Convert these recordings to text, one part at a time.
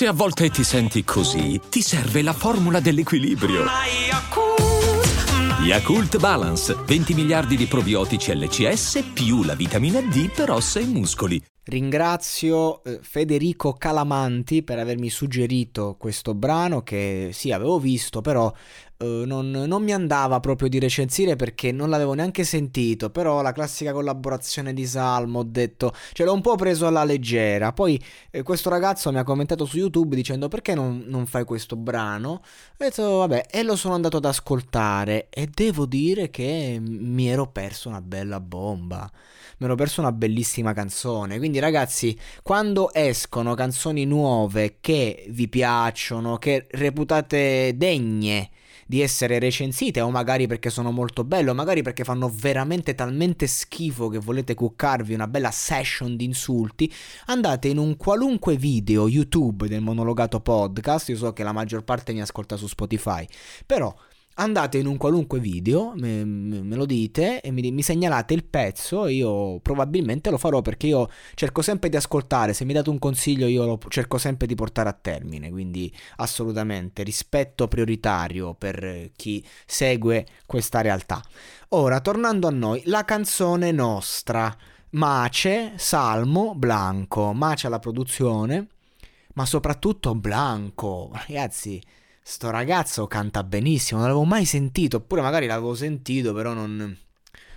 Se a volte ti senti così, ti serve la formula dell'equilibrio. Yakult Balance, 20 miliardi di probiotici LCS più la vitamina D per ossa e muscoli. Ringrazio eh, Federico Calamanti per avermi suggerito questo brano che sì avevo visto però eh, non, non, mi andava proprio di recensire perché non l'avevo neanche sentito però la classica collaborazione di Salmo ho detto ce l'ho un po' preso alla leggera. Poi eh, questo ragazzo mi ha commentato su YouTube dicendo perché non, non fai questo brano? Ho detto vabbè e lo sono andato ad ascoltare e devo dire che mi ero perso una bella bomba. Mi ero perso una bellissima canzone. Quindi, ragazzi, quando escono canzoni nuove che vi piacciono, che reputate degne di essere recensite, o magari perché sono molto belle, o magari perché fanno veramente talmente schifo che volete cuccarvi una bella session di insulti, andate in un qualunque video YouTube del monologato podcast. Io so che la maggior parte mi ascolta su Spotify, però andate in un qualunque video, me, me lo dite e mi, mi, segnalate il pezzo, io probabilmente lo farò perché io cerco sempre di ascoltare, se mi date un consiglio io lo cerco sempre di portare a termine, quindi assolutamente rispetto prioritario per chi segue questa realtà. Ora, tornando a noi, la canzone nostra, Mace, Salmo, Blanco, Mace alla produzione, ma soprattutto Blanco, ragazzi sto ragazzo canta benissimo, non l'avevo mai sentito, oppure magari l'avevo sentito, però non,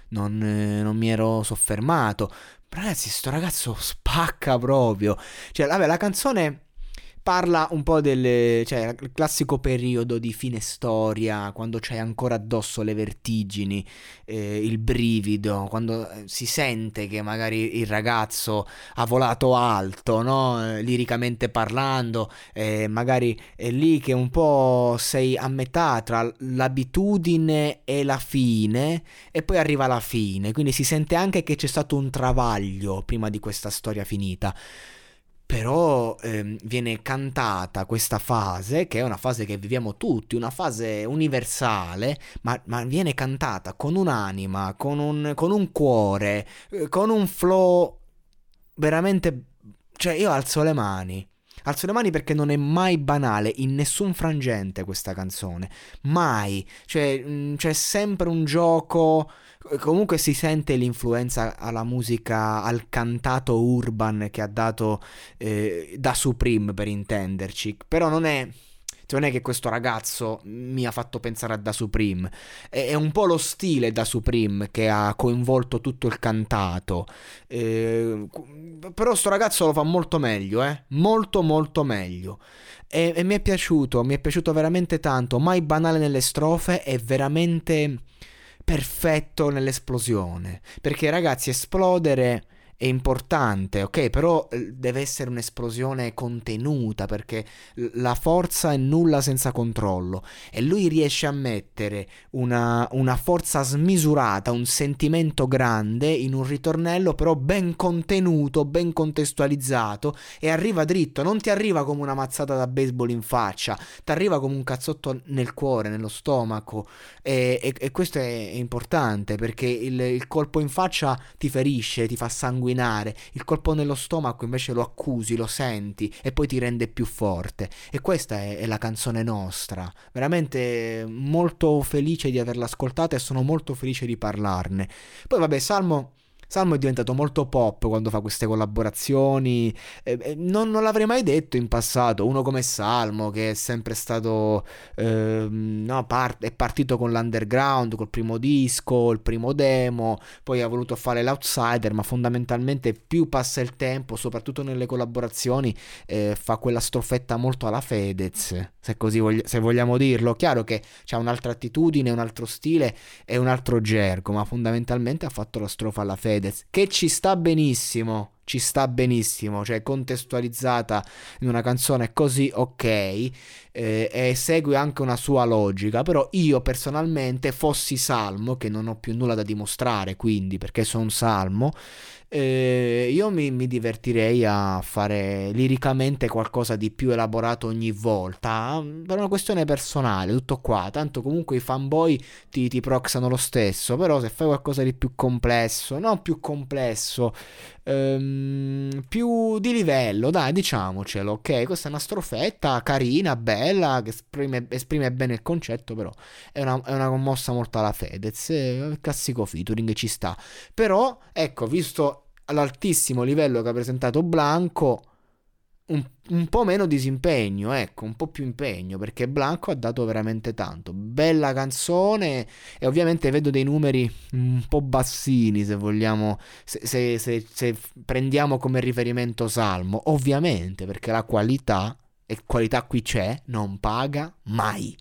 non, eh, non mi ero soffermato. Ragazzi, sto ragazzo spacca proprio. Cioè, vabbè, la canzone parla un po' del cioè, classico periodo di fine storia, quando c'hai ancora addosso le vertigini, eh, il brivido, quando eh, si sente che magari il ragazzo ha volato alto, no? Eh, liricamente parlando, eh, magari è lì che un po' sei a metà tra l'abitudine e la fine, e poi arriva la fine, quindi si sente anche che c'è stato un travaglio prima di questa storia finita però ehm, viene cantata questa fase, che è una fase che viviamo tutti, una fase universale, ma, ma viene cantata con un'anima, con un, con un cuore, eh, con un flow veramente... Cioè io alzo le mani. Alzo le mani perché non è mai banale in nessun frangente questa canzone. Mai. Cioè, mh, c'è sempre un gioco comunque si sente l'influenza alla musica, al cantato urban che ha dato eh, da Supreme per intenderci, però non è... Cioè, non è che questo ragazzo mi ha fatto pensare a Da Supreme, è, un po' lo stile Da Supreme che ha coinvolto tutto il cantato. Eh, però sto ragazzo lo fa molto meglio, eh? Molto molto meglio. E, e mi è piaciuto, mi è piaciuto veramente tanto, mai banale nelle strofe, è veramente perfetto nell'esplosione. Perché ragazzi, esplodere è importante, ok? Però eh, deve essere un'esplosione contenuta perché la forza è nulla senza controllo. E lui riesce a mettere una, una, forza smisurata, un sentimento grande in un ritornello però ben contenuto, ben contestualizzato e arriva dritto, non ti arriva come una mazzata da baseball in faccia, ti arriva come un cazzotto nel cuore, nello stomaco. E, e, e questo è importante perché il, il colpo in faccia ti ferisce, ti fa sanguinare sanguinare, il colpo nello stomaco invece lo accusi, lo senti e poi ti rende più forte. E questa è, è la canzone nostra. Veramente molto felice di averla ascoltata e sono molto felice di parlarne. Poi vabbè, Salmo Salmo è diventato molto pop quando fa queste collaborazioni. Eh, non, non, l'avrei mai detto in passato. Uno come Salmo, che è sempre stato. Eh, no, part- è partito con l'underground, col primo disco, il primo demo. Poi ha voluto fare l'outsider. Ma fondamentalmente, più passa il tempo, soprattutto nelle collaborazioni, eh, fa quella strofetta molto alla Fedez. Se così vogli- se vogliamo dirlo. Chiaro che c'ha un'altra attitudine, un altro stile e un altro gergo. Ma fondamentalmente ha fatto la strofa alla Fedez Fedez, che ci sta benissimo, ci sta benissimo, cioè contestualizzata in una canzone così ok eh, e segue anche una sua logica, però io personalmente fossi Salmo, che non ho più nulla da dimostrare quindi perché sono Salmo, eh, io mi, mi, divertirei a fare liricamente qualcosa di più elaborato ogni volta, per una questione personale, tutto qua, tanto comunque i fanboy ti, ti proxano lo stesso, però se fai qualcosa di più complesso, non più complesso, ehm, più di livello, dai, diciamocelo, ok? Questa è una strofetta carina, bella, che esprime, esprime bene il concetto, però è una, è una mossa molto alla Fedez, il classico featuring ci sta. Però, ecco, visto l'altissimo livello che ha presentato Blanco un, un, po' meno disimpegno, ecco, un po' più impegno, perché Blanco ha dato veramente tanto. Bella canzone e ovviamente vedo dei numeri un po' bassini, se vogliamo, se, se, se, se prendiamo come riferimento Salmo, ovviamente, perché la qualità, e qualità qui c'è, non paga mai.